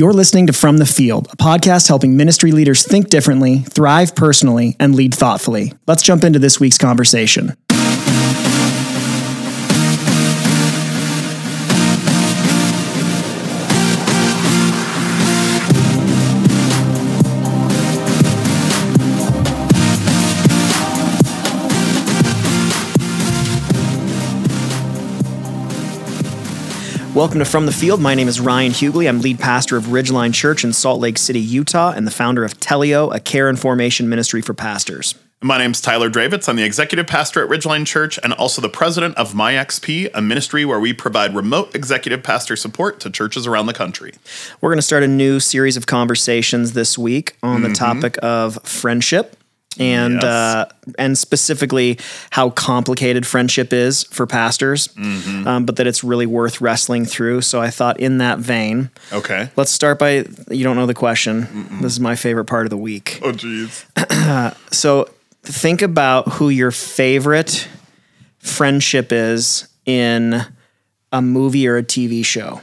You're listening to From the Field, a podcast helping ministry leaders think differently, thrive personally, and lead thoughtfully. Let's jump into this week's conversation. Welcome to From the Field. My name is Ryan Huguley. I'm lead pastor of Ridgeline Church in Salt Lake City, Utah, and the founder of Teleo, a care and formation ministry for pastors. My name's Tyler Dravitz. I'm the executive pastor at Ridgeline Church and also the president of MyXP, a ministry where we provide remote executive pastor support to churches around the country. We're going to start a new series of conversations this week on the mm-hmm. topic of friendship and Yes. uh, and specifically how complicated friendship is for pastors, um, but that it's really worth wrestling through. So I thought, in that vein, Okay. let's start by you don't know the question. This is my favorite part of the week. Oh, jeez. So think about who your favorite friendship is in a movie or a TV show.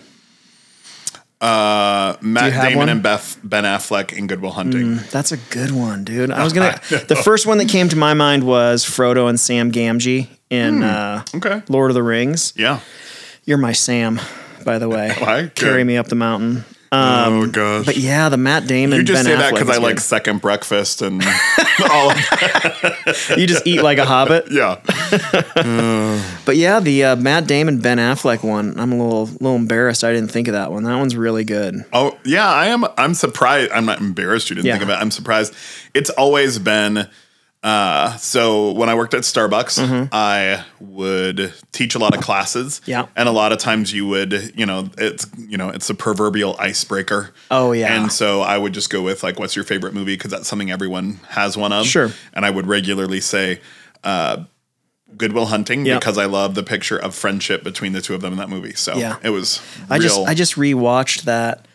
Uh, Matt Damon one? and Beth Ben Affleck in Good Will Hunting. That's a good one, dude. I was gonna. the first one that came to my mind was Frodo and Sam Gamgee in uh, Okay. Lord of the Rings. Yeah. You're my Sam, by the way. Why? Carry me up the mountain. Oh gosh. Um, But yeah, the Matt Damon. you just ben say that Affleck because is I like second breakfast and all of you just eat like a hobbit. Yeah. But yeah, the uh, Matt Damon Ben Affleck one. I'm a little little embarrassed. I didn't think of that one. That one's really good. Oh yeah, I am. I'm surprised. I'm not embarrassed. You didn't Yeah. think of it. I'm surprised. It's always been. Uh, so when I worked at Starbucks, I would teach a lot of classes. Mm-hmm. Yeah. and a lot of times you would, you know, it's you know, it's a proverbial icebreaker. Oh, yeah. and so I would just go with like, "What's your favorite movie?" Because that's something everyone has one of. Sure. and I would regularly say. Uh, Good Will Hunting Yeah. because I love the picture of friendship between the two of them in that movie. So Yeah. it was. I just I just rewatched that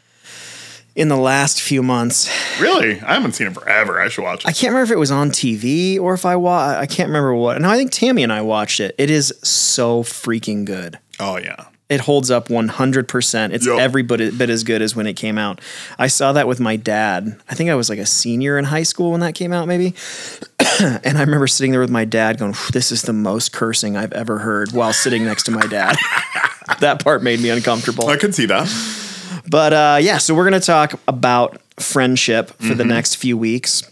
in the last few months. really I haven't seen it forever. I should watch it. I can't remember if it was on TV or if I wa- I can't remember what. No, I think Tammy and I watched it. It is so freaking good. Oh yeah. It holds up 100%. It's Yup. every bit, bit as good as when it came out. I saw that with my dad. I think I was like a senior in high school when that came out, maybe. and I remember sitting there with my dad going, This is the most cursing I've ever heard while sitting next to my dad. that part made me uncomfortable. I could see that. But uh, yeah, so we're going to talk about friendship for Mm-hmm. the next few weeks.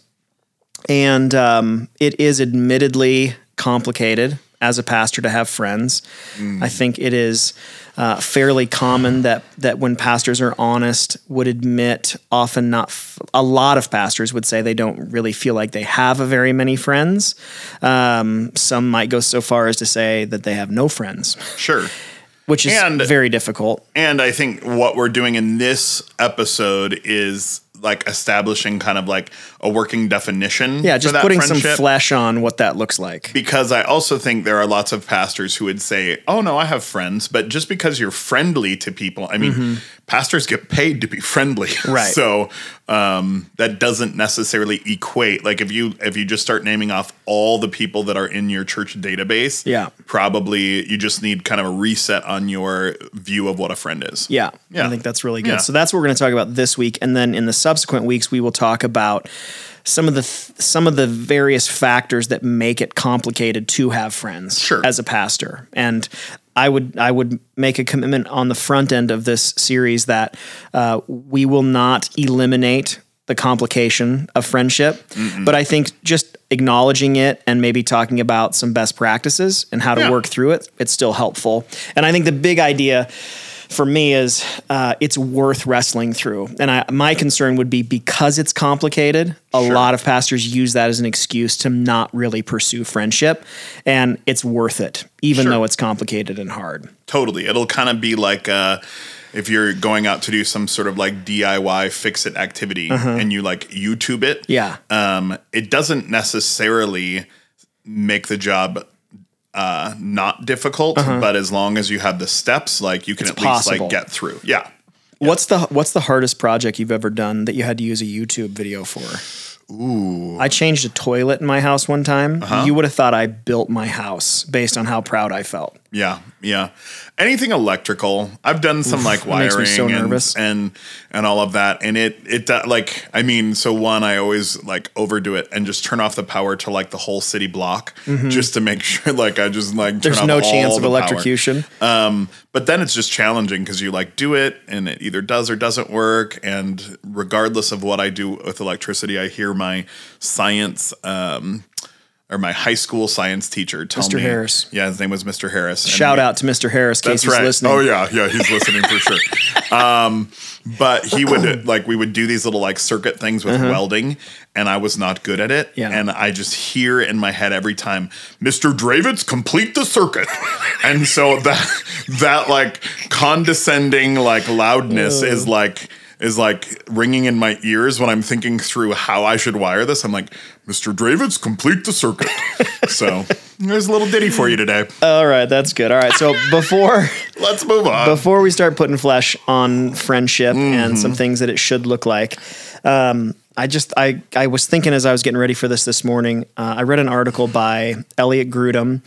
And um, it is admittedly complicated as a pastor to have friends. Mm. I think it is uh, fairly common that that when pastors are honest, would admit often not f- a lot of pastors would say they don't really feel like they have a very many friends. Um, some might go so far as to say that they have no friends, Sure. which is And- very difficult. And I think what we're doing in this episode is like establishing kind of like a working definition. Yeah, just putting some flesh on what that looks like. because I also think there are lots of pastors who would say, "Oh no, I have friends," but just because you're friendly to people, I mean, mm-hmm. Pastors get paid to be friendly. Right. So um, that doesn't necessarily equate. Like if you if you just start naming off all the people that are in your church database, Yeah. probably you just need kind of a reset on your view of what a friend is. Yeah, Yeah. I think that's really good. Yeah. So that's what we're going to talk about this week, and then in the subsequent weeks, we will talk about some of the th- some of the various factors that make it complicated to have friends Sure. as a pastor. And I would I would make a commitment on the front end of this series that uh, we will not eliminate the complication of friendship, but I think just acknowledging it and maybe talking about some best practices and how to Yeah. work through it, it's still helpful. And I think the big idea for me is uh, it's worth wrestling through. And I, my concern would be because it's complicated, a lot of pastors use that as an excuse to not really pursue friendship. And it's worth it, even Sure. though it's complicated and hard. Totally. It'll kind of be like uh, if you're going out to do some sort of like DIY fix it activity and you like YouTube it. Yeah. Um, it doesn't necessarily make the job uh, not difficult, but as long as you have the steps, like you can Uh-huh. It's at least like get through. Yeah. What's the what's the hardest project you've ever done that you had to use a YouTube video for? Ooh. I changed a toilet in my house one time. You would have thought I built my house based on how proud I felt. Yeah, yeah. Anything electrical. I've done some like wiring so and, and and all of that, and it it like I mean, so one I always like overdo it and just turn off the power to like the whole city block just to make sure like I just like turn There's no chance of the power. electrocution. Um, but then it's just challenging because you like do it and it either does or doesn't work. And regardless of what I do with electricity, I hear my science um, or my high school science teacher tell Mr. me. Harris. Yeah, his name was Mr. Harris. Shout we- out to Mr. Harris, That's he's right. listening. Oh yeah, yeah, he's listening for sure. Um, but he would like we would do these little like circuit things with welding, and I was not good at it. Uh-huh. Yeah. And I just hear in my head every time, Mr. Dravitz, complete the circuit. and so that that like condescending like loudness is like is like ringing in my ears when I'm thinking through how I should wire this. I'm like, Mr. Dravitz, complete the circuit. so there's a little ditty for you today. All right, that's good. All right, so before Let's move on. before we start putting flesh on friendship and some things that it should look like, um, I just I I was thinking as I was getting ready for this this morning. Uh, I read an article by Elliot Grudem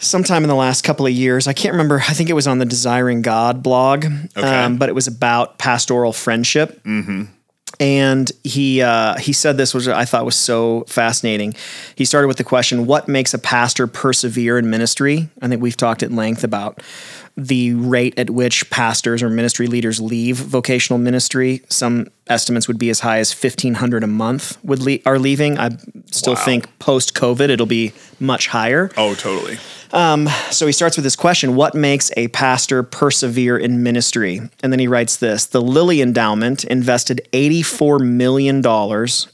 sometime in the last couple of years. I can't remember. I think it was on the Desiring God blog, um, but it was about pastoral friendship. And he uh, he said this, which I thought was so fascinating. He started with the question, "What makes a pastor persevere in ministry?" I think we've talked at length about the rate at which pastors or ministry leaders leave vocational ministry. Some estimates would be as high as fifteen hundred a month would le- are leaving. I still Wow. think post COVID it'll be much higher. oh, totally. Um, so he starts with this question What makes a pastor persevere in ministry? And then he writes this The Lilly Endowment invested $84 million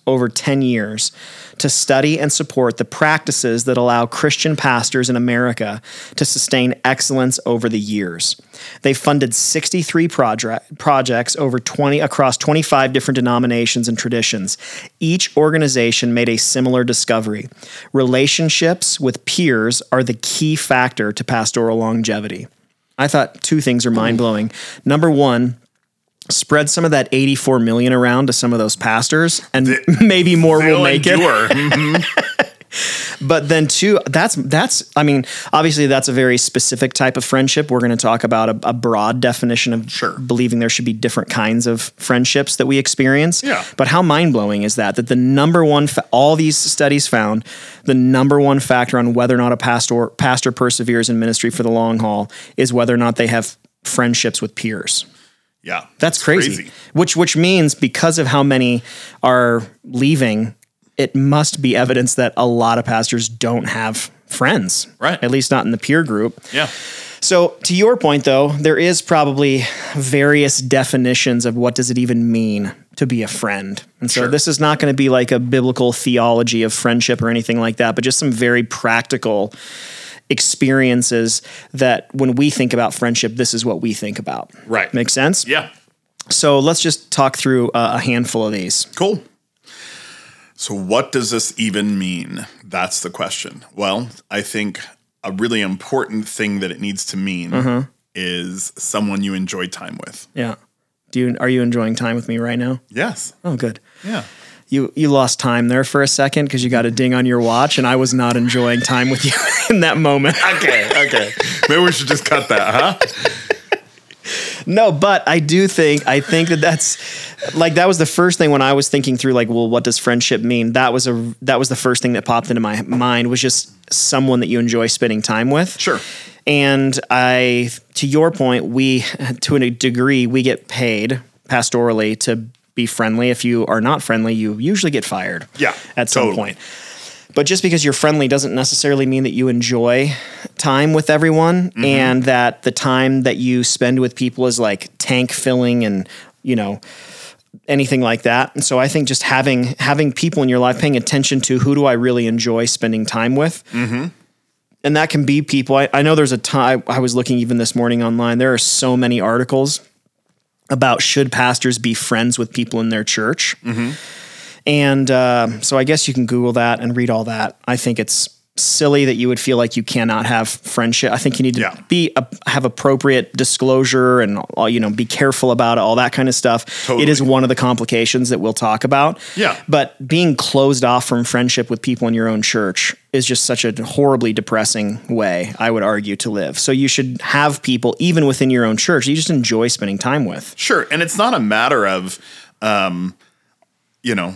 over 10 years to study and support the practices that allow Christian pastors in America to sustain excellence over the years. They funded 63 project, projects over 20 across 25 different denominations and traditions. Each organization made a similar discovery. Relationships with peers are the key factor to pastoral longevity. I thought two things are mind blowing. Number one, spread some of that 84 million around to some of those pastors and maybe more will make it. endure. Mhm. But then two, that's that's I mean, obviously that's a very specific type of friendship. We're going to talk about a, a broad definition of Sure. believing there should be different kinds of friendships that we experience. Yeah. But how mind blowing is that? That the number one, fa- all these studies found, the number one factor on whether or not a pastor pastor perseveres in ministry for the long haul is whether or not they have friendships with peers. Yeah, That's it's crazy. Which which means because of how many are leaving, it must be evidence that a lot of pastors don't have friends. Right. At least not in the peer group. Yeah, So to your point though, there is probably various definitions of what does it even mean to be a friend. And so Sure. this is not going to be like a biblical theology of friendship or anything like that, but just some very practical experiences that when we think about friendship, this is what we think about. Right. Make sense? yeah, So let's just talk through uh, a handful of these. cool. So, what does this even mean? That's the question. Well, I think a really important thing that it needs to mean Mm-hmm. is someone you enjoy time with. Yeah. Do you are you enjoying time with me right now? Yes. Oh, good. Yeah. You you lost time there for a second because you got a ding on your watch, and I was not enjoying time with you in that moment. Okay. Okay. Maybe we should just cut that, huh? No, but I do think I think that that's like that was the first thing when I was thinking through like, well, what does friendship mean? That was a that was the first thing that popped into my mind was just someone that you enjoy spending time with. Sure. And I, to your point, we to a degree we get paid pastorally to be friendly. If you are not friendly, you usually get fired. Yeah, at some totally. point. But just because you're friendly doesn't necessarily mean that you enjoy time with everyone Mm-hmm. and that the time that you spend with people is like tank filling and, you know, anything like that. And so I think just having having people in your life paying attention to who do I really enjoy spending time with. Mm-hmm. And that can be people. I, I know there's a time I was looking even this morning online. There are so many articles about should pastors be friends with people in their church. Mm-hmm. And uh, so I guess you can Google that and read all that. I think it's silly that you would feel like you cannot have friendship. I think you need to Yeah. be a, have appropriate disclosure and uh, you know be careful about it, all that kind of stuff. It is one of the complications that we'll talk about. Yeah. But being closed off from friendship with people in your own church is just such a horribly depressing way, I would argue, to live. So you should have people even within your own church you just enjoy spending time with. Sure, and it's not a matter of, um, you know,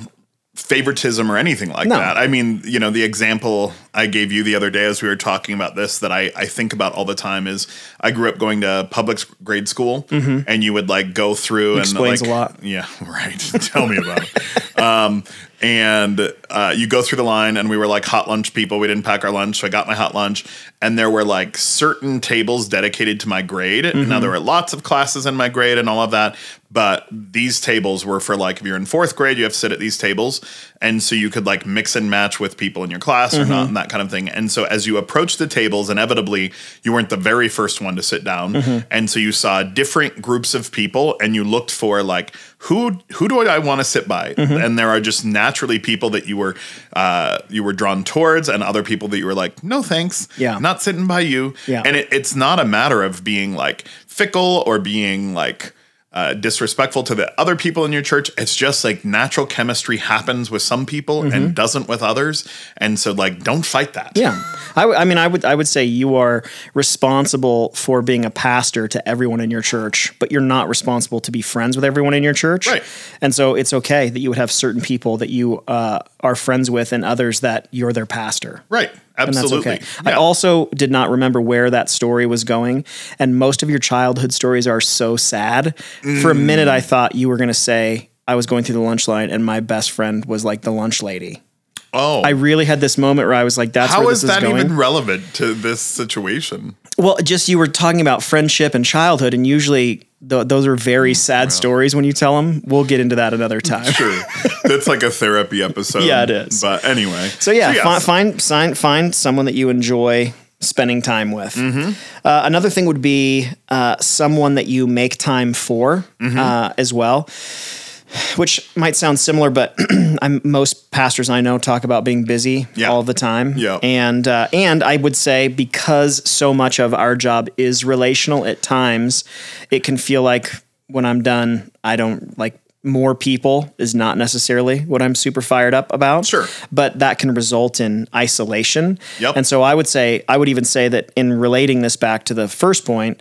favoritism or anything like No. that. I mean, you know, the example I gave you the other day as we were talking about this that I, I think about all the time is I grew up going to public grade school, and you would like go through and Mm-hmm. Explains like, a lot. Yeah, right. Tell me about it. Um, and uh, you go through the line, and we were like hot lunch people. We didn't pack our lunch, so I got my hot lunch, and there were like certain tables dedicated to my grade. Mm-hmm. Now there were lots of classes in my grade and all of that, but these tables were for like if you're in fourth grade, you have to sit at these tables, and so you could like mix and match with people in your class or Mm-hmm. not, and that kind of thing. And so as you approach the tables, inevitably you weren't the very first one to sit down, Mm-hmm. and so you saw different groups of people, and you looked for like who who do I want to sit by, Mm-hmm. and there are just naturally people that you were uh, you were drawn towards, and other people that you were like, no thanks, Yeah. not sitting by you, Yeah. and it, it's not a matter of being like fickle or being like uh, disrespectful to the other people in your church. It's just like natural chemistry happens with some people and doesn't with others, and so like don't fight that. Mm-hmm. Yeah, I, w- I mean, I would I would say you are responsible for being a pastor to everyone in your church, but you're not responsible to be friends with everyone in your church. Right. And so it's okay that you would have certain people that you uh, are friends with, and others that you're their pastor. Right. And that's Absolutely. okay. I also did not remember where that story was going, and most of your childhood stories are so sad. For a minute, Mm. I thought you were going to say I was going through the lunch line, and my best friend was like the lunch lady. oh, I really had this moment where I was like, "That's how where is this is that going." even relevant to this situation? Well, just you were talking about friendship and childhood, and usually th- those are very sad stories when you tell them. We'll get into that another time. Sure, that's like a therapy episode. Yeah, it is. But anyway, So yeah, yes. fi- find find find someone that you enjoy spending time with. Mm-hmm. Uh, another thing would be uh, someone that you make time for Mm-hmm. uh, as well. Which might sound similar, but I'm, most pastors I know talk about being busy Yeah. all the time. Yeah. and uh, and I would say because so much of our job is relational, at times it can feel like when I'm done, I don't like more people is not necessarily what I'm super fired up about. Sure. But that can result in isolation. Yep. And so I would say, I would even say that in relating this back to the first point,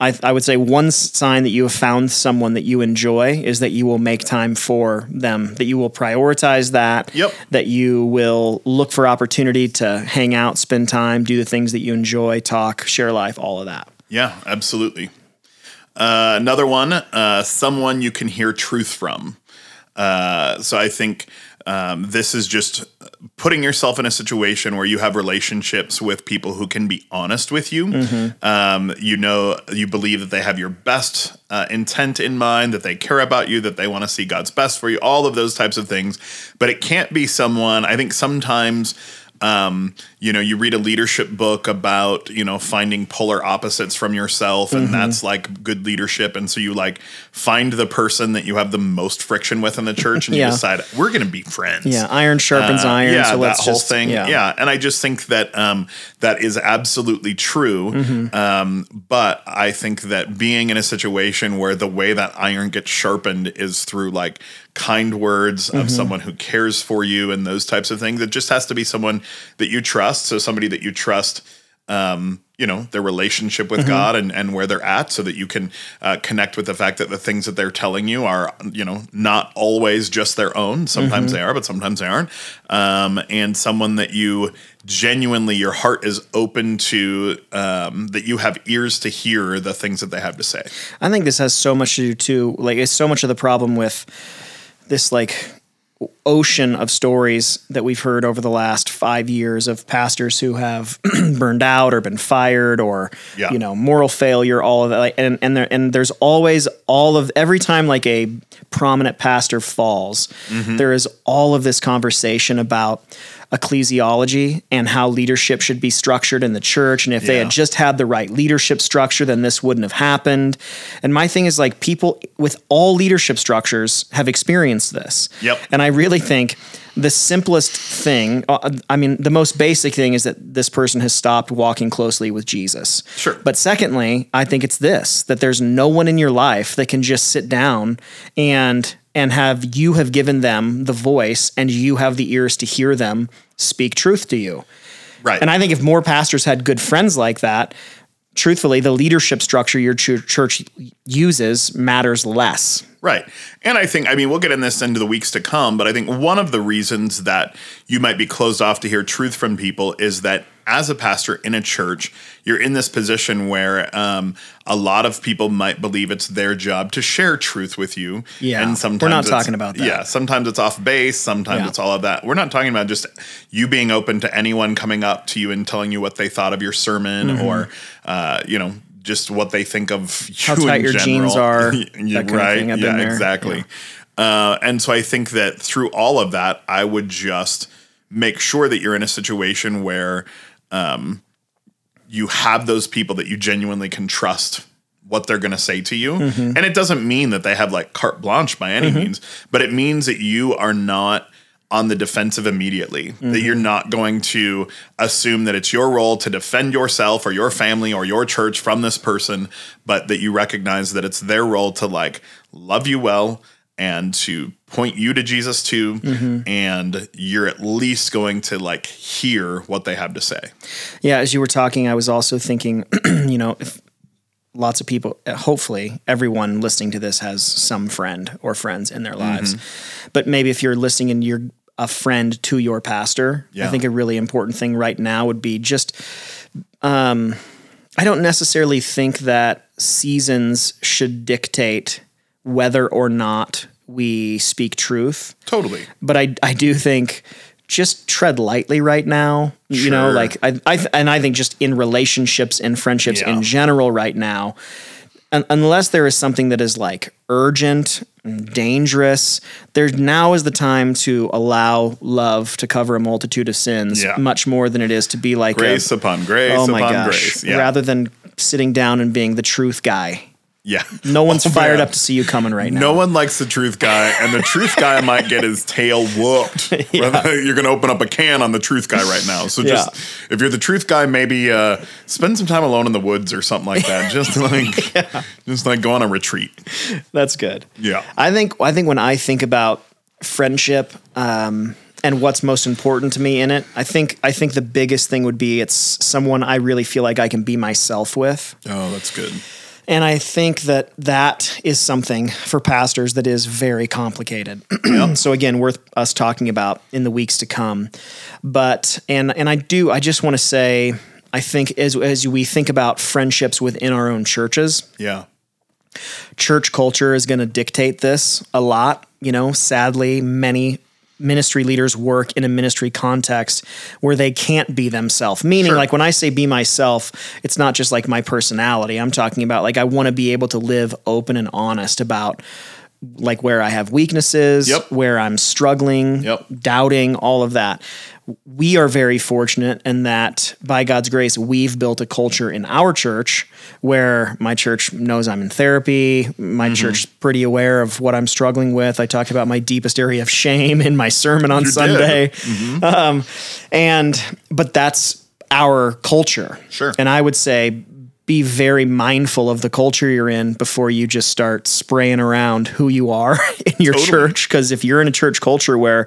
I, I would say one sign that you have found someone that you enjoy is that you will make time for them, that you will prioritize that, Yep. that you will look for opportunity to hang out, spend time, do the things that you enjoy, talk, share life, all of that. Yeah, absolutely. Uh, another one, uh, someone you can hear truth from. Uh, so I think um, this is just putting yourself in a situation where you have relationships with people who can be honest with you. Um, you know, you believe that they have your best uh, intent in mind, that they care about you, that they want to see God's best for you, all of those types of things. But it can't be someone, I think sometimes um, you know, you read a leadership book about, you know, finding polar opposites from yourself, and that's like good leadership. And so you like find the person that you have the most friction with in the church, and Yeah. you decide we're going to be friends. Yeah. Iron sharpens Uh, iron. Yeah, so that let's whole just, thing. Yeah. and I just think that um, that is absolutely true. Mm-hmm. Um, but I think that being in a situation where the way that iron gets sharpened is through like kind words Mm-hmm. of someone who cares for you and those types of things. It just has to be someone that you trust. So somebody that you trust. Um, you know their relationship Mm-hmm. with God and, and where they're at, so that you can uh, connect with the fact that the things that they're telling you are, you know, not always just their own. Sometimes Mm-hmm. they are, but sometimes they aren't. Um, and someone that you genuinely, your heart is open to, um, that you have ears to hear the things that they have to say. I think this has so much to do too. Like it's so much of the problem with this like ocean of stories that we've heard over the last five years of pastors who have burned out or been fired or Yeah. you know moral failure all of that like, and and there and there's always all of every time like a prominent pastor falls mm-hmm. there is all of this conversation about ecclesiology and how leadership should be structured in the church. And if they had just had the right leadership structure then this wouldn't have happened. And my thing is like people with all leadership structures have experienced this. Yep. and I really think the simplest thing, uh, I mean, the most basic thing is that this person has stopped walking closely with Jesus. Sure. But secondly, I think it's this that there's no one in your life that can just sit down and and have you have given them the voice and you have the ears to hear them speak truth to you. Right. And I think if more pastors had good friends like that, truthfully, the leadership structure your ch- church uses matters less. Right. And I think, I mean, we'll get in this into the weeks to come, but I think one of the reasons that you might be closed off to hear truth from people is that as a pastor in a church, you're in this position where um, a lot of people might believe it's their job to share truth with you. Yeah. And sometimes We're not talking about that. Yeah. Sometimes it's off base. Sometimes Yeah. it's all of that. We're not talking about just you being open to anyone coming up to you and telling you what they thought of your sermon Mm-hmm. or, uh, you know, just what they think of you How tight your jeans are, Yeah, that kind of right. yeah, exactly. Uh, and so I think that through all of that, I would just make sure that you're in a situation where um, you have those people that you genuinely can trust what they're going to say to you. Mm-hmm. And it doesn't mean that they have like carte blanche by any means, but it means that you are not on the defensive immediately, Mm-hmm. that you're not going to assume that it's your role to defend yourself or your family or your church from this person, but that you recognize that it's their role to like love you well and to point you to Jesus too. Mm-hmm. And you're at least going to like hear what they have to say. Yeah, as you were talking, I was also thinking, you know, if lots of people, uh, hopefully everyone listening to this has some friend or friends in their lives. But maybe if you're listening and you're a friend to your pastor, I think a really important thing right now would be just, um, I don't necessarily think that seasons should dictate whether or not we speak truth Totally. but I I do think just tread lightly right now. You know, like I, I and I think just in relationships and friendships Yeah. in general right now, un- unless there is something that is like urgent, and dangerous, there's now is the time to allow love to cover a multitude of sins Yeah. much more than it is to be like a- Grace upon grace oh my upon gosh, grace. Yeah. rather than sitting down and being the truth guy. Yeah. No one's Oh, fired man. up to see you coming right now. No one likes the truth guy, and the truth guy might get his tail whooped. You're going to open up a can on the truth guy right now. So just if you're the truth guy, maybe uh, spend some time alone in the woods or something like that. Just like, just like go on a retreat. That's good. Yeah. I think I think when I think about friendship um, and what's most important to me in it, I think I think the biggest thing would be it's someone I really feel like I can be myself with. Oh, that's good. And I think that that is something for pastors that is very complicated. so again, worth us talking about in the weeks to come. But and and I do I just want to say I think as as we think about friendships within our own churches, Yeah. church culture is going to dictate this a lot. You know, sadly, many ministry leaders work in a ministry context where they can't be themselves. Meaning, Sure. like when I say be myself, it's not just like my personality. I'm talking about like I want to be able to live open and honest about like where I have weaknesses, Yep. where I'm struggling, Yep. doubting, all of that. We are very fortunate in that by God's grace, we've built a culture in our church where my church knows I'm in therapy. My Mm-hmm. church is pretty aware of what I'm struggling with. I talked about my deepest area of shame in my sermon on You. Sunday. Mm-hmm. Um, and, but that's our culture. Sure. And I would say, be very mindful of the culture you're in before you just start spraying around who you are in your Totally. church. Because if you're in a church culture where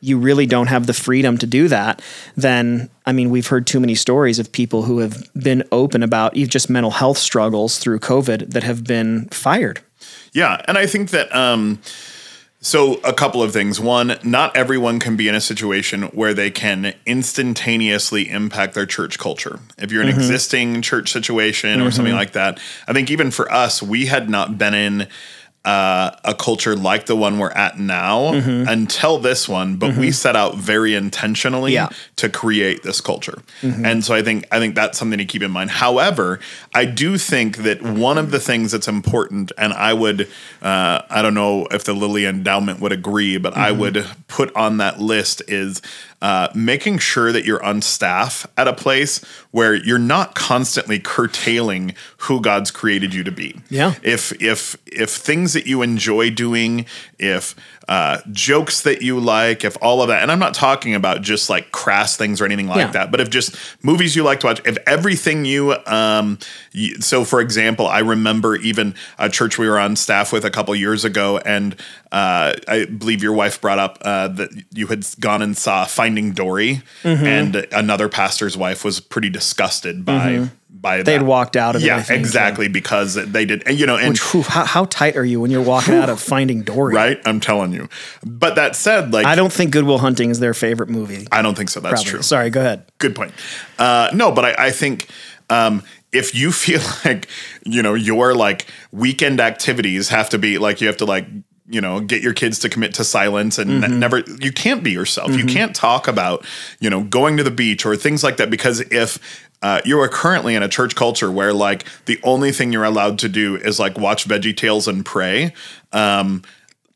you really don't have the freedom to do that, then I mean, we've heard too many stories of people who have been open about even just mental health struggles through COVID that have been fired. Yeah, and I think that um so a couple of things. One, not everyone can be in a situation where they can instantaneously impact their church culture. If you're in an mm-hmm. existing church situation or something mm-hmm. like that, I think even for us, we had not been in uh, a culture like the one we're at now until this one, but we set out very intentionally Yeah. to create this culture. And so I think I think that's something to keep in mind. However, I do think that one of the things that's important, and I would uh, I don't know if the Lilly Endowment would agree, but I would put on that list is uh, making sure that you're on staff at a place where you're not constantly curtailing who God's created you to be. Yeah. If if if things things that you enjoy doing, if uh, jokes that you like, if all of that, and I'm not talking about just like crass things or anything like Yeah. that, but if just movies you like to watch, if everything you, um, y so for example, I remember even a church we were on staff with a couple years ago, and uh, I believe your wife brought up uh, that you had gone and saw Finding Dory, Mm-hmm. and another pastor's wife was pretty disgusted by. By Mm-hmm. They'd that. walked out of it, yeah, I think, exactly because they did, and you know, and Which, whew, how, how tight are you when you're walking out of Finding Dory? right, I'm telling you. But that said, like I don't think Good Will Hunting is their favorite movie. I don't think so. That's Probably. true. Sorry, go ahead. Good point. Uh, no, but I, I think um, if you feel like you know your like weekend activities have to be like you have to like you know get your kids to commit to silence and Mm-hmm. never you can't be yourself. You can't talk about you know going to the beach or things like that because if uh, you are currently in a church culture where like the only thing you're allowed to do is like watch Veggie Tales and pray. Um,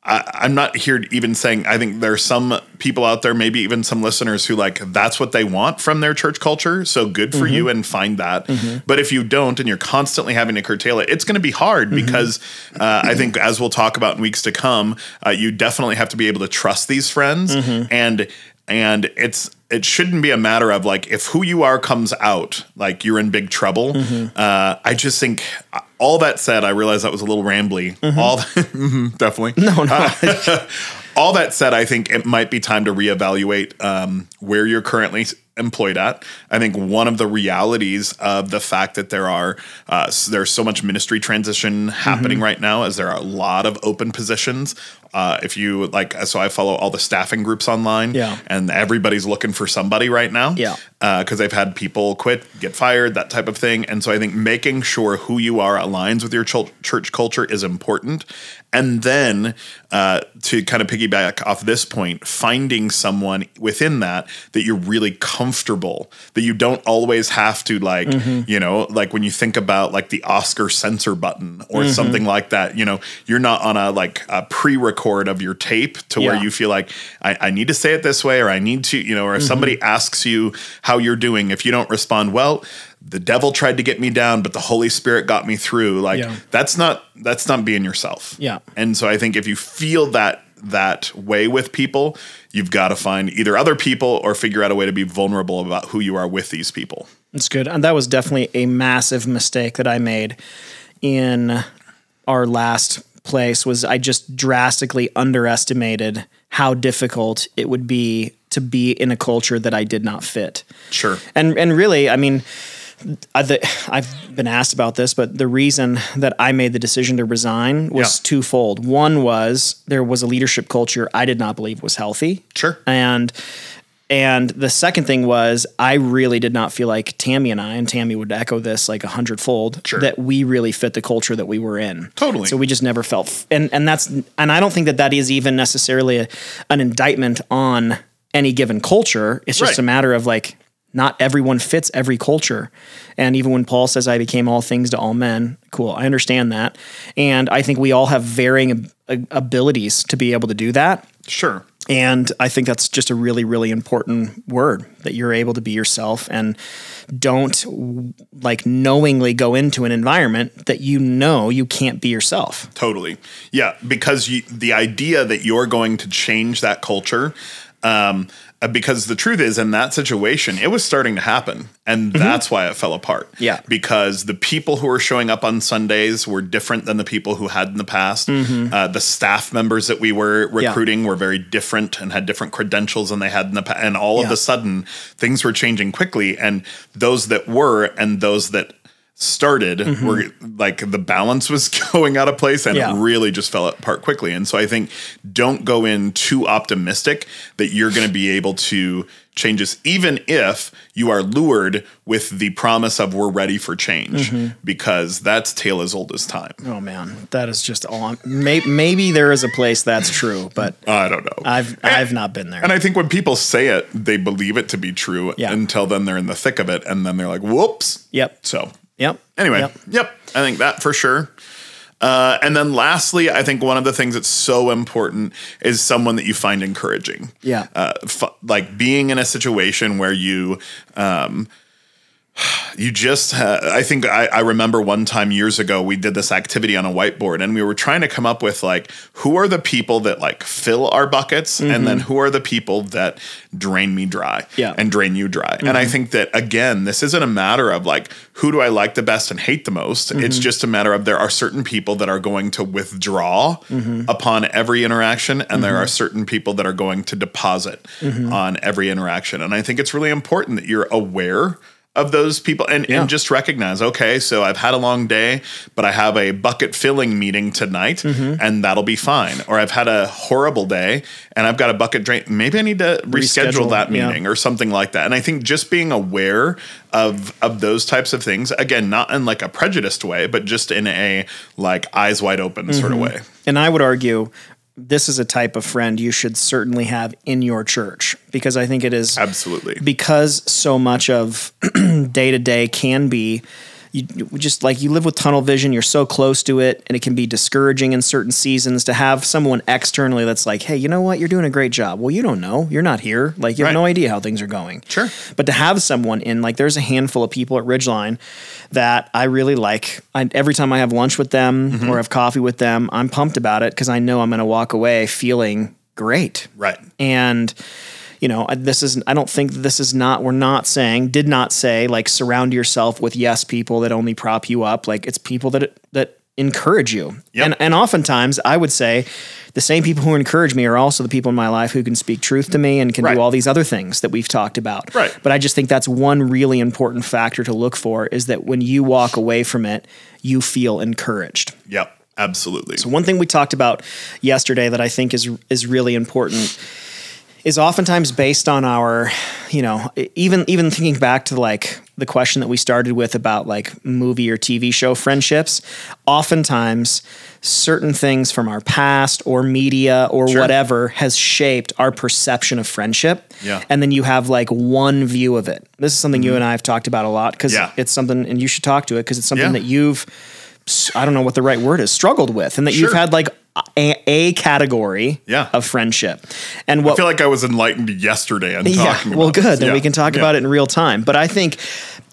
I, I'm not here even saying I think there's some people out there, maybe even some listeners who like that's what they want from their church culture. So good for Mm-hmm. you and find that. But if you don't and you're constantly having to curtail it, it's going to be hard Mm-hmm. because uh, I think as we'll talk about in weeks to come, uh, you definitely have to be able to trust these friends Mm-hmm. and and it's it shouldn't be a matter of like if who you are comes out like you're in big trouble Mm-hmm. uh, i just think uh, all that said i realize that was a little rambly all Mhm, definitely Mm-hmm. No, no. all that said, I think it might be time to reevaluate um, where you're currently employed at. I think one of the realities of the fact that there are uh, there's so much ministry transition happening Mm-hmm. right now, is there are a lot of open positions. Uh, if you like, so I follow all the staffing groups online, Yeah. and everybody's looking for somebody right now, Yeah. because they've had people quit, get fired, that type of thing. And so I think making sure who you are aligns with your chul- church culture is important. And then uh, to kind of piggyback off this point, finding someone within that that you're really comfortable, that you don't always have to like, mm-hmm. you know, like when you think about like the Oscar censor button or mm-hmm. something like that, you know, you're not on a like a pre-record of your tape to where you feel like I, I need to say it this way or I need to, you know, or if somebody mm-hmm. asks you how you're doing, if you don't respond, well, the devil tried to get me down, but the Holy Spirit got me through. Like Yeah. that's not that's not being yourself. Yeah. And so I think if you feel that that way with people, you've got to find either other people or figure out a way to be vulnerable about who you are with these people. That's good. And that was definitely a massive mistake that I made in our last place was I just drastically underestimated how difficult it would be to be in a culture that I did not fit. Sure. And and really, I mean, I've been asked about this, but the reason that I made the decision to resign was Yeah. twofold. One was there was a leadership culture I did not believe was healthy. Sure. And and the second thing was I really did not feel like Tammy and I, and Tammy would echo this like a hundredfold, Sure. that we really fit the culture that we were in. Totally. So we just never felt, f- and and that's, and I don't think that that is even necessarily a, an indictment on any given culture. It's just Right. a matter of like not everyone fits every culture. And even when Paul says, I became all things to all men, cool, I understand that. And I think we all have varying ab- ab- abilities to be able to do that. Sure. And I think that's just a really, really important word that you're able to be yourself and don't like knowingly go into an environment that you know you can't be yourself. Totally. Yeah, because you, the idea that you're going to change that culture, um, because the truth is, in that situation, it was starting to happen, and that's why it fell apart. Mm-hmm. Yeah. because the people who were showing up on Sundays were different than the people who had in the past. Mm-hmm. Uh, the staff members that we were recruiting were very different and had different credentials than they had in the past. And all of a sudden, things were changing quickly, and those that were and those that started where like the balance was going out of place and Mm-hmm. Yeah. it really just fell apart quickly. And so I think don't go in too optimistic that you're going to be able to change this, even if you are lured with the promise of we're ready for change, Mm-hmm. because that's tale as old as time. Oh man, that is just all. I'm, may, maybe there is a place that's true, but I don't know. I've I've not been there. and I think when people say it, they believe it to be true Yeah. until then they're in the thick of it. And then they're like, whoops. Yep. So. Anyway, Yep. yep. I think that for sure. Uh, and then lastly, I think one of the things that's so important is someone that you find encouraging. Yeah. Uh, f- like being in a situation where you, um, you just uh, i think I, I remember one time years ago we did this activity on a whiteboard and we were trying to come up with like who are the people that like fill our buckets and then who are the people that drain me dry Mm-hmm. Yeah. Mm-hmm. and drain you dry and i think that again this isn't a matter of like who do i like the best and hate the most Mm-hmm. it's just a matter of there are certain people that are going to withdraw Mm-hmm. upon every interaction and there are certain people that are going to deposit Mm-hmm. on every interaction and i think it's really important that you're aware of those people and, Yeah. and just recognize okay so i've had a long day but i have a bucket filling meeting tonight Mm-hmm. and that'll be fine or i've had a horrible day and i've got a bucket drain maybe i need to reschedule, Reschedule, that yeah. meeting or something like that and i think just being aware of of those types of things again not in like a prejudiced way but just in a like eyes wide open sort Mm-hmm. of way And I would argue this is a type of friend you should certainly have in your church because I think it is absolutely. because so much of day to day can be you just like you live with tunnel vision you're so close to it and it can be discouraging in certain seasons to have someone externally that's like hey you know what? You're doing a great job. Well you don't know. You're not here. Like you have Right. no idea how things are going. Sure. but to have someone in like there's a handful of people at ridgeline that i really like. I, every time i have lunch with them Mm-hmm. or have coffee with them i'm pumped about it because i know i'm going to walk away feeling great. Right. And you know this is i don't think this is not we're not saying did not say like surround yourself with yes people that only prop you up like it's people that that encourage you Yep. and and oftentimes i would say the same people who encourage me are also the people in my life who can speak truth to me and can Right. do all these other things that we've talked about Right. but i just think that's one really important factor to look for is that when you walk away from it you feel encouraged yep absolutely So one thing we talked about yesterday that I think is is really important is oftentimes based on our, you know, even even thinking back to like the question that we started with about like movie or TV show friendships, oftentimes certain things from our past or media or Sure. whatever has shaped our perception of friendship. Yeah. And then you have like one view of it. This is something you and I have talked about a lot because Mm-hmm. Yeah. it's something and you should talk to it because it's something Yeah. that you've I don't know what the right word is, struggled with, and that you've had like a, a category Yeah. of friendship. And what I feel like I was enlightened yesterday on yeah, well, about good. this. Then Yeah. we can talk Yeah. about it in real time. But I think,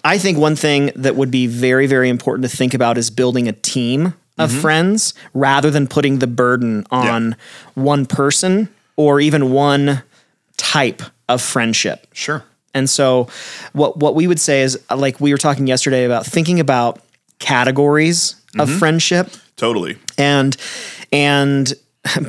I think one thing that would be very, very important to think about is building a team of Mm-hmm. friends rather than putting the burden on one person or even one type of friendship. Sure. And so what what we would say is like we were talking yesterday about thinking about categories of Mm-hmm. friendship Totally. and and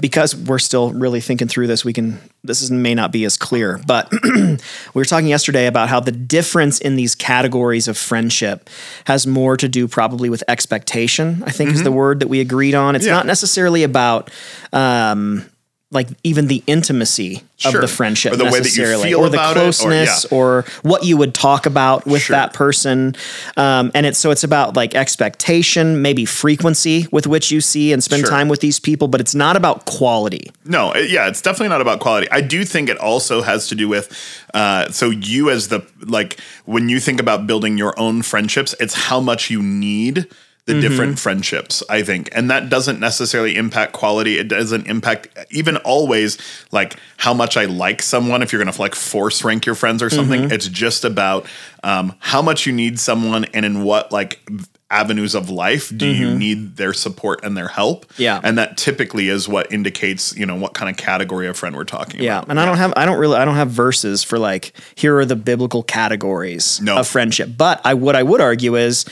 because we're still really thinking through this we can this is, may not be as clear but we were talking yesterday about how the difference in these categories of friendship has more to do probably with expectation i think is the word that we agreed on it's Mm-hmm. Yeah. not necessarily about um like even the intimacy of the friendship Or the way that you necessarily or the about it, or- closeness yeah. or what you would talk about with Sure. that person um, and it's so it's about like expectation maybe frequency with which you see and spend Sure. time with these people but it's not about quality No, it- yeah, it's definitely not about quality. I do think it also has to do with uh, so you as the like when you think about building your own friendships, it's how much you need the mm-hmm. different friendships, I think. And that doesn't necessarily impact quality. It doesn't impact even always like how much I like someone if you're going to like force rank your friends or something. Mm-hmm. It's just about um, how much you need someone and in what like avenues of life do you mm-hmm. need their support and their help. Yeah. And that typically is what indicates, you know, what kind of category of friend we're talking yeah about. and i don't have i don't really i don't have verses for like here are the biblical categories No. of friendship but i what i would argue is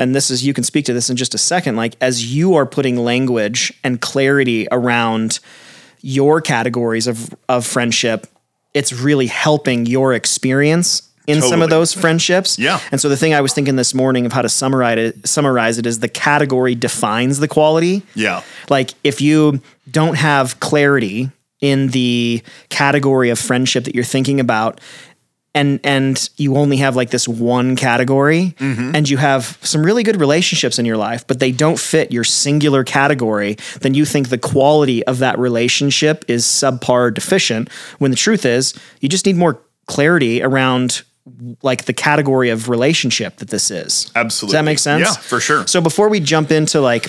and this is you can speak to this in just a second like as you are putting language and clarity around your categories of of friendship it's really helping your experience in some of those friendships Yeah. and so the thing i was thinking this morning of how to summarize it summarize it is the category defines the quality Yeah. like if you don't have clarity in the category of friendship that you're thinking about and and you only have like this one category mm-hmm. and you have some really good relationships in your life but they don't fit your singular category then you think the quality of that relationship is subpar deficient when the truth is you just need more clarity around like the category of relationship that this is Absolutely. does that make sense Yeah, for sure. so before we jump into like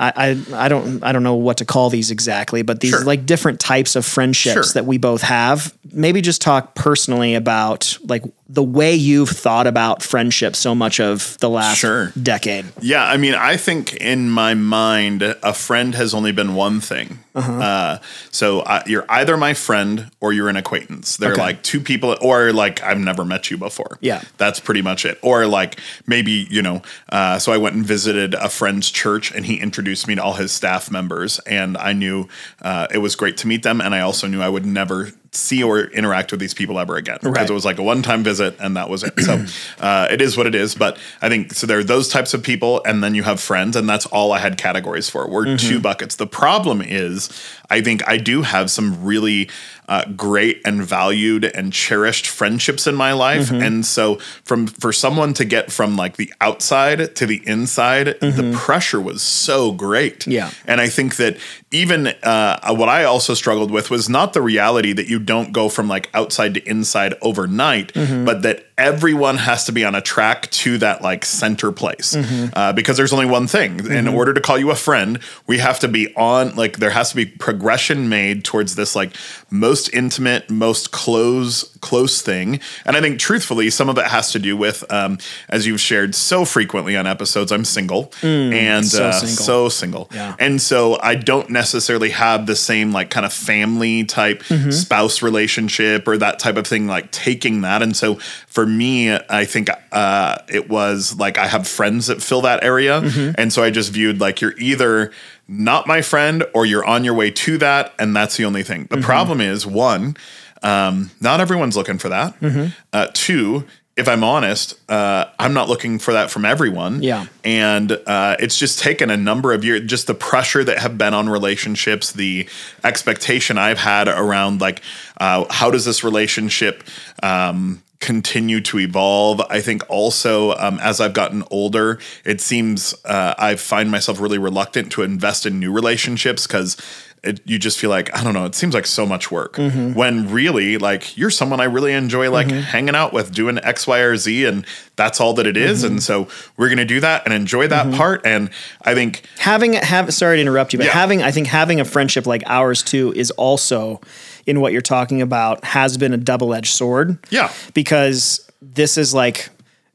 I, I I don't I don't know what to call these exactly, but these Sure. like different types of friendships Sure. that we both have. Maybe just talk personally about like the way you've thought about friendship so much of the last Sure. decade. Yeah, I mean, I think in my mind, a friend has only been one thing. Uh-huh. uh so uh, you're either my friend or you're an acquaintance. They're Okay. like two people, or like I've never met you before. Yeah. that's pretty much it. Or like maybe you know. Uh, so I went and visited a friend's church, and he introduced me to all his staff members, and I knew uh, it was great to meet them, and I also knew I would never see or interact with these people ever again. Because Right. it was like a one-time visit and that was it. So uh, it is what it is but i think so there are those types of people and then you have friends and that's all i had categories for. We're two buckets. The problem is i think i do have some really uh, great and valued and cherished friendships in my life. And so from for someone to get from like the outside to the inside the pressure was so great. Yeah. and I think that even uh, what I also struggled with was not the reality that you don't go from like outside to inside overnight, but that everyone has to be on a track to that like center place uh, because there's only one thing. In order to call you a friend, we have to be on like there has to be progression made towards this like most intimate, most close close thing. And I think truthfully, some of it has to do with um, as you've shared so frequently on episodes, I'm single and so uh, single. so single. Yeah. And so I don't necessarily have the same like kind of family type Mm-hmm. spouse relationship or that type of thing, like taking that. And so for me, I think uh, it was like I have friends that fill that area. Mm-hmm. And so I just viewed like you're either not my friend or you're on your way to that. And that's the only thing. The Mm-hmm. problem is one, um, not everyone's looking for that. Mm-hmm. Uh, two, if I'm honest, uh, I'm not looking for that from everyone. Yeah. And uh, it's just taken a number of years, just the pressure that have been on relationships, the expectation I've had around like, uh, how does this relationship um, continue to evolve? I think also um, as I've gotten older, it seems uh, I find myself really reluctant to invest in new relationships because it, you just feel like I don't know. It seems like so much work when really like you're someone I really enjoy like mm-hmm. hanging out with, doing X, Y, or Z, and that's all that it is. Mm-hmm. And so we're gonna do that and enjoy that mm-hmm. part. And I think having have sorry to interrupt you, but Yeah. having I think having a friendship like ours too is also in what you're talking about has been a double edged sword. Yeah. because this is like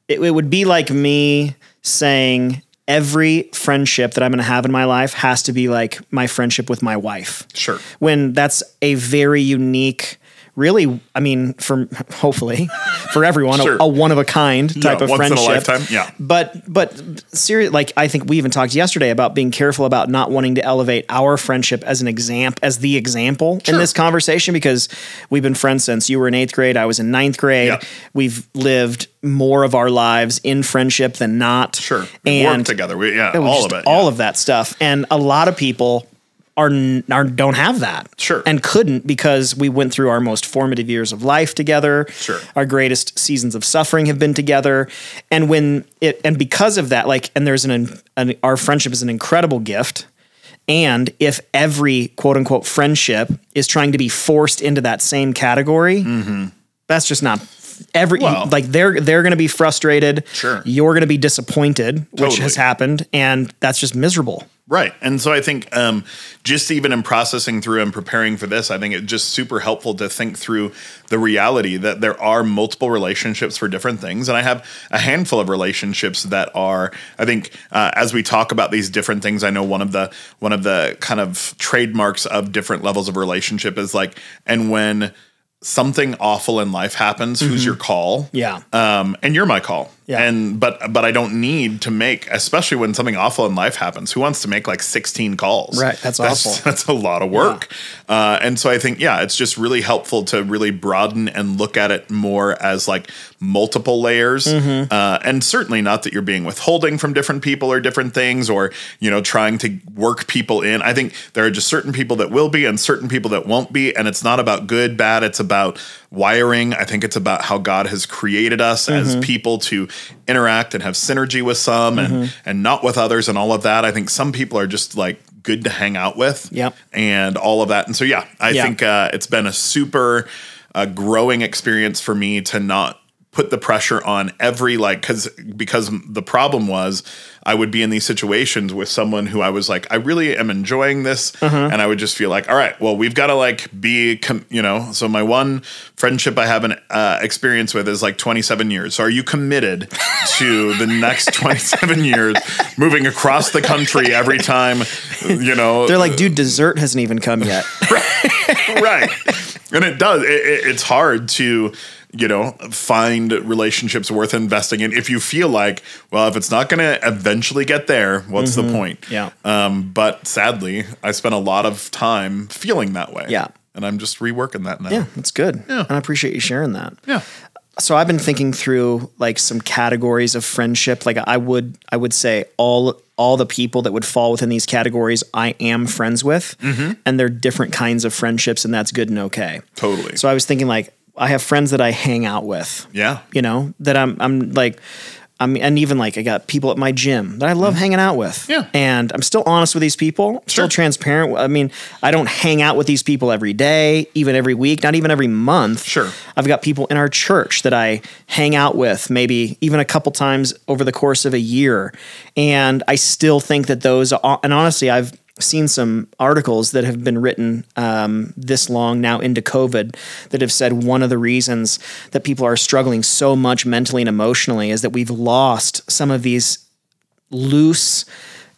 it, it would be like me saying every friendship that I'm going to have in my life has to be like my friendship with my wife. Sure. When that's a very unique really I mean for hopefully for everyone Sure. a, a one of a kind type of once in a friendship lifetime, yeah. but but serious like I think we even talked yesterday about being careful about not wanting to elevate our friendship as an example as the example in this conversation because we've been friends since you were in eighth grade, I was in ninth grade. Yeah. We've lived more of our lives in friendship than not. Sure. We and work together. We, yeah, all just of it. all yeah. of that stuff, and a lot of people. Are, are don't have that. Sure. and couldn't because we went through our most formative years of life together. Sure. our greatest seasons of suffering have been together. And when it and because of that like and there's an, an our friendship is an incredible gift. And if every quote unquote friendship is trying to be forced into that same category that's just not every Mm-hmm. Well- like they're they're going to be frustrated. Sure. you're going to be disappointed which has happened. And that's just miserable Right. And so I think um, just even in processing through and preparing for this, I think it's just super helpful to think through the reality that there are multiple relationships for different things. And I have a handful of relationships that are, I think, uh, as we talk about these different things, I know one of the one of the kind of trademarks of different levels of relationship is like, and when something awful in life happens, who's your call? Yeah. Um, and you're my call. Yeah. And but but I don't need to make, especially when something awful in life happens. Who wants to make like 16 calls? Right, that's awful. That's a lot of work. Uh, and so I think yeah, it's just really helpful to really broaden and look at it more as like multiple layers. Mm-hmm. Uh, and certainly not that you're being withholding from different people or different things, or you know trying to work people in. I think there are just certain people that will be and certain people that won't be, and it's not about good, bad. It's about wiring. I think it's about how God has created us Mm-hmm. as people to interact and have synergy with some and Mm-hmm. and not with others and all of that. I think some people are just like good to hang out with. Yep. And all of that. And so yeah, I think uh, it's been a super uh, growing experience for me to not put the pressure on every like because because the problem was I would be in these situations with someone who I was like I really am enjoying this Uh-huh. and I would just feel like all right well we've got to like be com- you know so my one friendship I have an uh, experience with is like 27 years so are you committed to the next 27 years moving across the country every time you know They're like, dude, dessert hasn't even come yet. right and it does it, it, it's hard to you know find relationships worth investing in if you feel like well if it's not going to eventually get there what's the point Mm-hmm. Yeah. um but sadly i spent a lot of time feeling that way Yeah. and i'm just reworking that now yeah, that's good. Yeah. And I appreciate you sharing that. yeah so I've been thinking through like some categories of friendship. Like I would I would say all all the people that would fall within these categories I am friends with. Mm-hmm. And they're different kinds of friendships and that's good and okay. totally So I was thinking like I have friends that I hang out with. yeah You know, that I'm I'm like I mean, and even like I got people at my gym that I love mm. hanging out with. Yeah. And I'm still honest with these people, still transparent. I mean, I don't hang out with these people every day, even every week, not even every month. Sure. I've got people in our church that I hang out with, maybe even a couple times over the course of a year. And I still think that those, are, and honestly, I've seen some articles that have been written um, this long now into COVID that have said one of the reasons that people are struggling so much mentally and emotionally is that we've lost some of these loose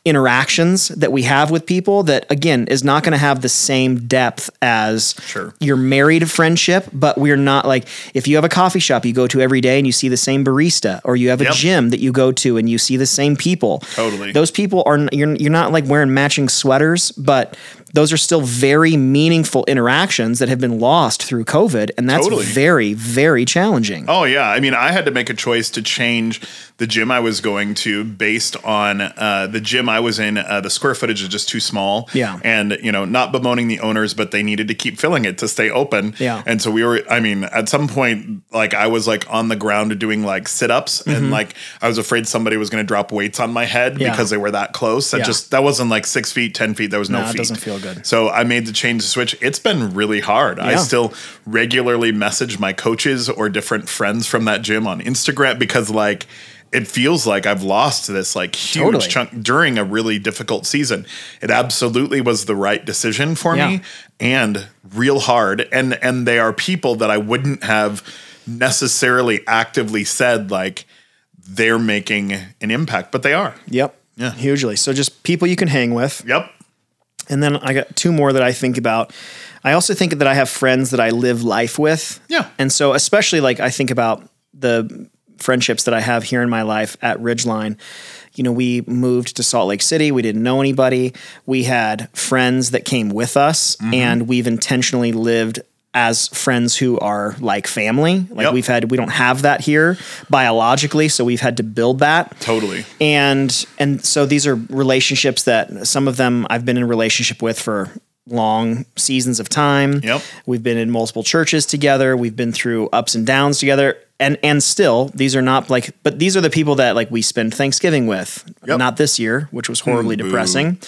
interactions that we have with people that again is not going to have the same depth as Sure. your married friendship but we're not like if you have a coffee shop you go to every day and you see the same barista or you have a Yep. gym that you go to and you see the same people Totally. those people are you're, you're not like wearing matching sweaters but those are still very meaningful interactions that have been lost through covid and that's Totally. very very challenging Oh yeah, I mean, I had to make a choice to change the gym I was going to based on uh, the gym I was in. Uh, the square footage is just too small. Yeah. and you know, not bemoaning the owners, but they needed to keep filling it to stay open. Yeah. and so we were. I mean, at some point, like I was like on the ground doing like sit ups, and like I was afraid somebody was going to drop weights on my head Mm-hmm. Yeah. because they were that close. That Yeah. just that wasn't like six feet, ten feet. There was no it feet. doesn't feel good. So I made the change to switch. It's been really hard. I still regularly message my coaches or different friends from that gym on Instagram because like it feels like I've lost this like huge Totally. chunk during a really difficult season. It absolutely was the right decision for Yeah. me and real hard. And and they are people that I wouldn't have necessarily actively said like they're making an impact, but they are. yep Yeah. hugely so just people you can hang with Yep. And then I got two more that I think about. I also think that I have friends that I live life with. Yeah. And so, especially like I think about the friendships that I have here in my life at Ridgeline. You know, we moved to Salt Lake City. We didn't know anybody. We had friends that came with us, Mm-hmm. and we've intentionally lived as friends who are like family. Like Yep. we've had, we don't have that here biologically, so we've had to build that Totally. and and so these are relationships that some of them I've been in a relationship with for long seasons of time. Yep. We've been in multiple churches together. We've been through ups and downs together. And and still, these are not like but these are the people that like we spend Thanksgiving with. Yep. Not this year, which was horribly boo. depressing.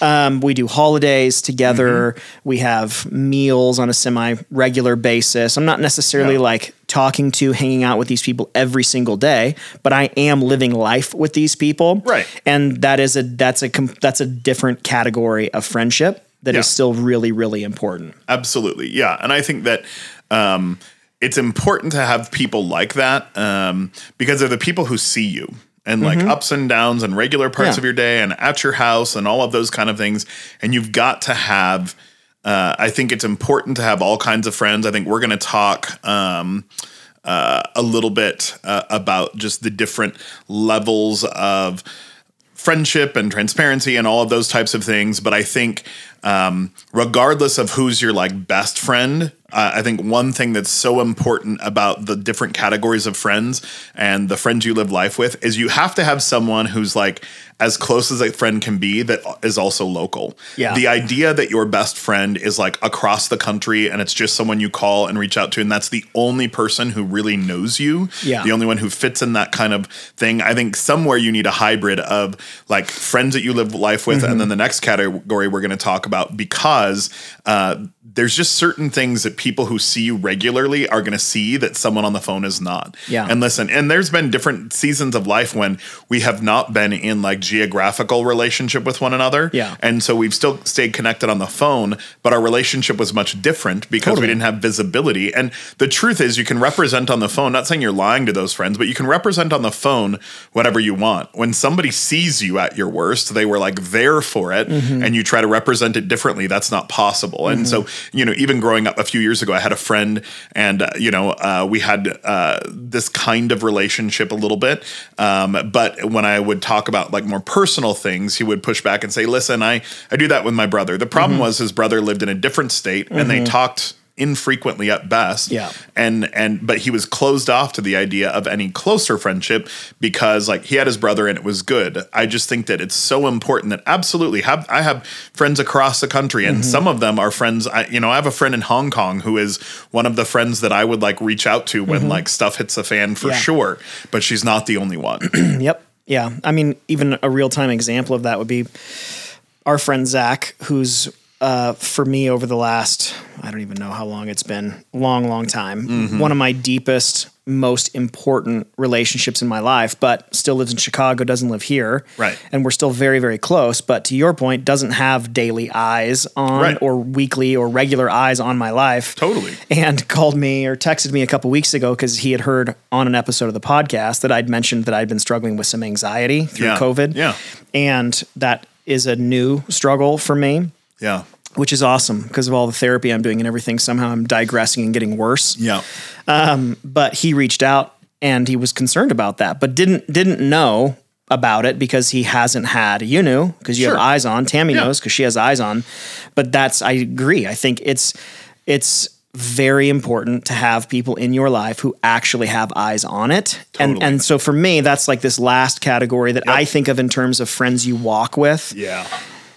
Um, we do holidays together. Mm-hmm. We have meals on a semi regular basis. I'm not necessarily Yeah. like talking to, hanging out with these people every single day, but I am living life with these people. Right. And that is a that's a that's a different category of friendship that is Yeah. still really really important. Absolutely. Yeah. And I think that um, it's important to have people like that um, because they're the people who see you and like ups and downs and regular parts Mm-hmm. Yeah. of your day and at your house and all of those kind of things. And you've got to have, uh, I think it's important to have all kinds of friends. I think we're going to talk. Um, uh, a little bit uh, about just the different levels of friendship and transparency and all of those types of things. But I think, um, regardless of who's your like best friend, uh, I think one thing that's so important about the different categories of friends and the friends you live life with is you have to have someone who's like as close as a friend can be that is also local. Yeah. The idea that your best friend is like across the country and it's just someone you call and reach out to, and that's the only person who really knows you. Yeah. The only one who fits in that kind of thing. I think somewhere you need a hybrid of like friends that you live life with, Mm-hmm. and then the next category we're going to talk about because uh, there's just certain things that people who see you regularly are going to see that someone on the phone is not. Yeah. And listen, and there's been different seasons of life when we have not been in like geographical relationship with one another. Yeah. And so we've still stayed connected on the phone, but our relationship was much different because Totally. we didn't have visibility. And the truth is, you can represent on the phone, not saying you're lying to those friends, but you can represent on the phone whatever you want. When somebody sees you at your worst, they were like there for it, Mm-hmm. and you try to represent it differently. That's not possible. And so, you know, even growing up a few years ago, I had a friend, and, uh, you know, uh, we had uh, this kind of relationship a little bit. Um, but when I would talk about like more personal things, he would push back and say, listen, I, I do that with my brother. The problem Mm-hmm. was his brother lived in a different state and they talked infrequently at best Yeah. and and but he was closed off to the idea of any closer friendship because like he had his brother and it was good i just think that it's so important that absolutely have i have friends across the country and mm-hmm. some of them are friends i you know i have a friend in hong kong who is one of the friends that i would like reach out to when mm-hmm. like stuff hits the fan for Yeah. sure but she's not the only one Yep. Yeah. I mean, even a real time example of that would be our friend Zach, who's uh, for me over the last, I don't even know how long it's been, long, long time, Mm-hmm. one of my deepest, most important relationships in my life, but still lives in Chicago, doesn't live here. Right. And we're still very, very close. But to your point, doesn't have daily eyes on Right. or weekly or regular eyes on my life Totally. and called me or texted me a couple weeks ago because he had heard on an episode of the podcast that I'd mentioned that I'd been struggling with some anxiety through Yeah. COVID. Yeah. And that is a new struggle for me, yeah which is awesome because of all the therapy I'm doing and everything. Somehow I'm digressing and getting worse. yeah um, But he reached out and he was concerned about that, but didn't didn't know about it because he hasn't had you knew because you Sure. have eyes on. Tammy Yeah. knows because she has eyes on. But that's I agree. I think it's it's very important to have people in your life who actually have eyes on it. And Totally. and so for me, that's like this last category that I think of in terms of friends you walk with. yeah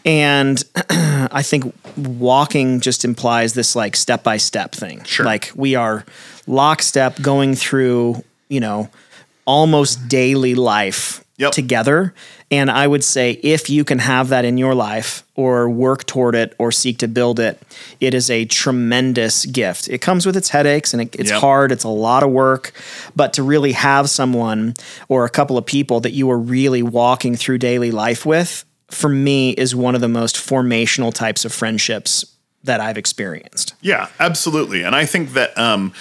And I think walking just implies this like step by step thing. Sure. Like we are lockstep going through, you know, almost daily life Yep. together. And I would say if you can have that in your life or work toward it or seek to build it, it is a tremendous gift. It comes with its headaches and it, it's Yep. hard, it's a lot of work. But to really have someone or a couple of people that you are really walking through daily life with, for me, is one of the most formational types of friendships that I've experienced. Yeah, absolutely. And I think that um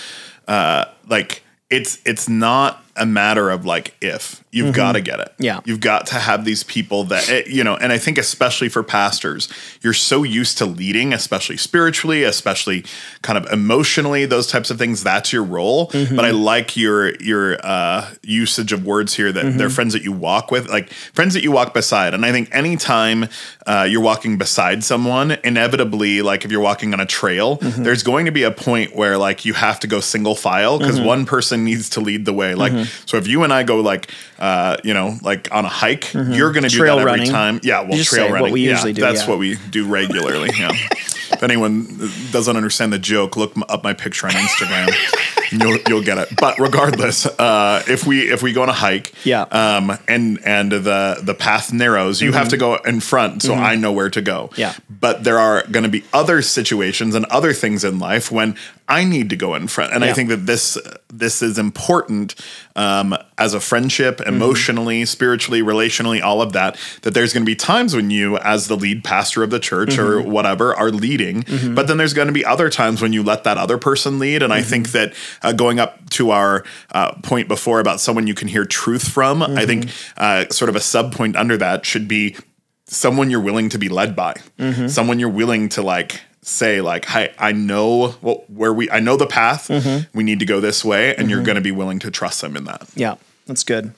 uh like it's it's not a matter of like if you've got to get it. Mm-hmm. Yeah. You've got to have these people that eh, you know, and I think especially for pastors, you're so used to leading, especially spiritually, especially kind of emotionally, those types of things, that's your role. Mm-hmm. But I like your your uh usage of words here that Mm-hmm. they're friends that you walk with, like friends that you walk beside. And I think anytime uh, you're walking beside someone, inevitably, like if you're walking on a trail, Mm-hmm. there's going to be a point where like you have to go single file because Mm-hmm. one person needs to lead the way. Like, so if you and I go like, uh, you know, like on a hike, you're going to do Mm-hmm. Trail that every running. time. Yeah, well, trail say what running. we yeah, usually do, That's yeah. what we do regularly. Yeah. if anyone doesn't understand the joke, look up my picture on Instagram. You'll, you'll get it. But regardless, uh, if we if we go on a hike, Yeah. um, and and the the path narrows, you have to go in front, so I know where to go. Mm-hmm. Yeah. But there are going to be other situations and other things in life when I need to go in front, and I think that this this is important um, as a friendship, Mm-hmm. emotionally, spiritually, relationally, all of that. That there's going to be times when you, as the lead pastor of the church or Mm-hmm. whatever, are leading, but then there's going to be other times when you let that other person lead. And I think Mm-hmm. that uh, going up to our uh, point before about someone you can hear truth from, I think Mm-hmm. uh, sort of a sub point under that should be someone you're willing to be led by, Mm-hmm. someone you're willing to like say like, "Hi, I know well, where we, I know the path. Mm-hmm. We need to go this way," and you're going to be willing to trust them in that. Yeah, that's good.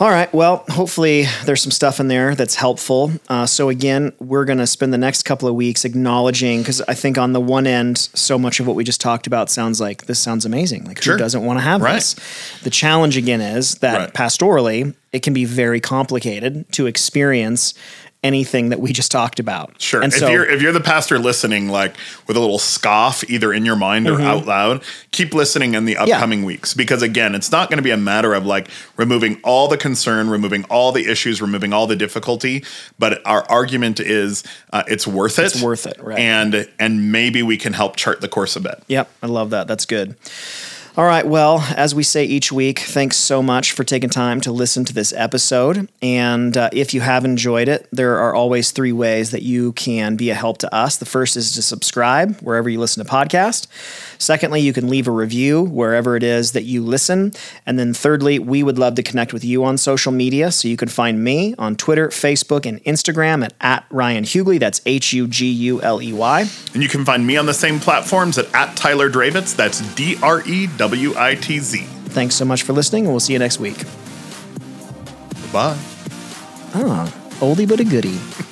All right. Well, hopefully there's some stuff in there that's helpful. Uh, so again, we're going to spend the next couple of weeks acknowledging because I think on the one end, so much of what we just talked about sounds like this sounds amazing. Like Sure. who doesn't want to have Right. this? The challenge again is that Right. pastorally, it can be very complicated to experience anything that we just talked about. Sure. And if so, you're if you're the pastor listening, like with a little scoff either in your mind or out loud, keep listening in the upcoming weeks because again, it's not going to be a matter of like removing all the concern, removing all the issues, removing all the difficulty, but our argument is uh, it's worth it. It's worth it, right. And and maybe we can help chart the course a bit. Yep, I love that. That's good. All right. Well, as we say each week, thanks so much for taking time to listen to this episode. And uh, if you have enjoyed it, there are always three ways that you can be a help to us. The first is to subscribe wherever you listen to podcasts. Secondly, you can leave a review wherever it is that you listen. And then thirdly, we would love to connect with you on social media. So you can find me on Twitter, Facebook, and Instagram at, at Ryan Huguley. That's H U G U L E Y. And you can find me on the same platforms at, at Tyler Drewitz. That's D R E W I T Z. Thanks so much for listening, and we'll see you next week. Bye. Ah, Oldie but a goodie.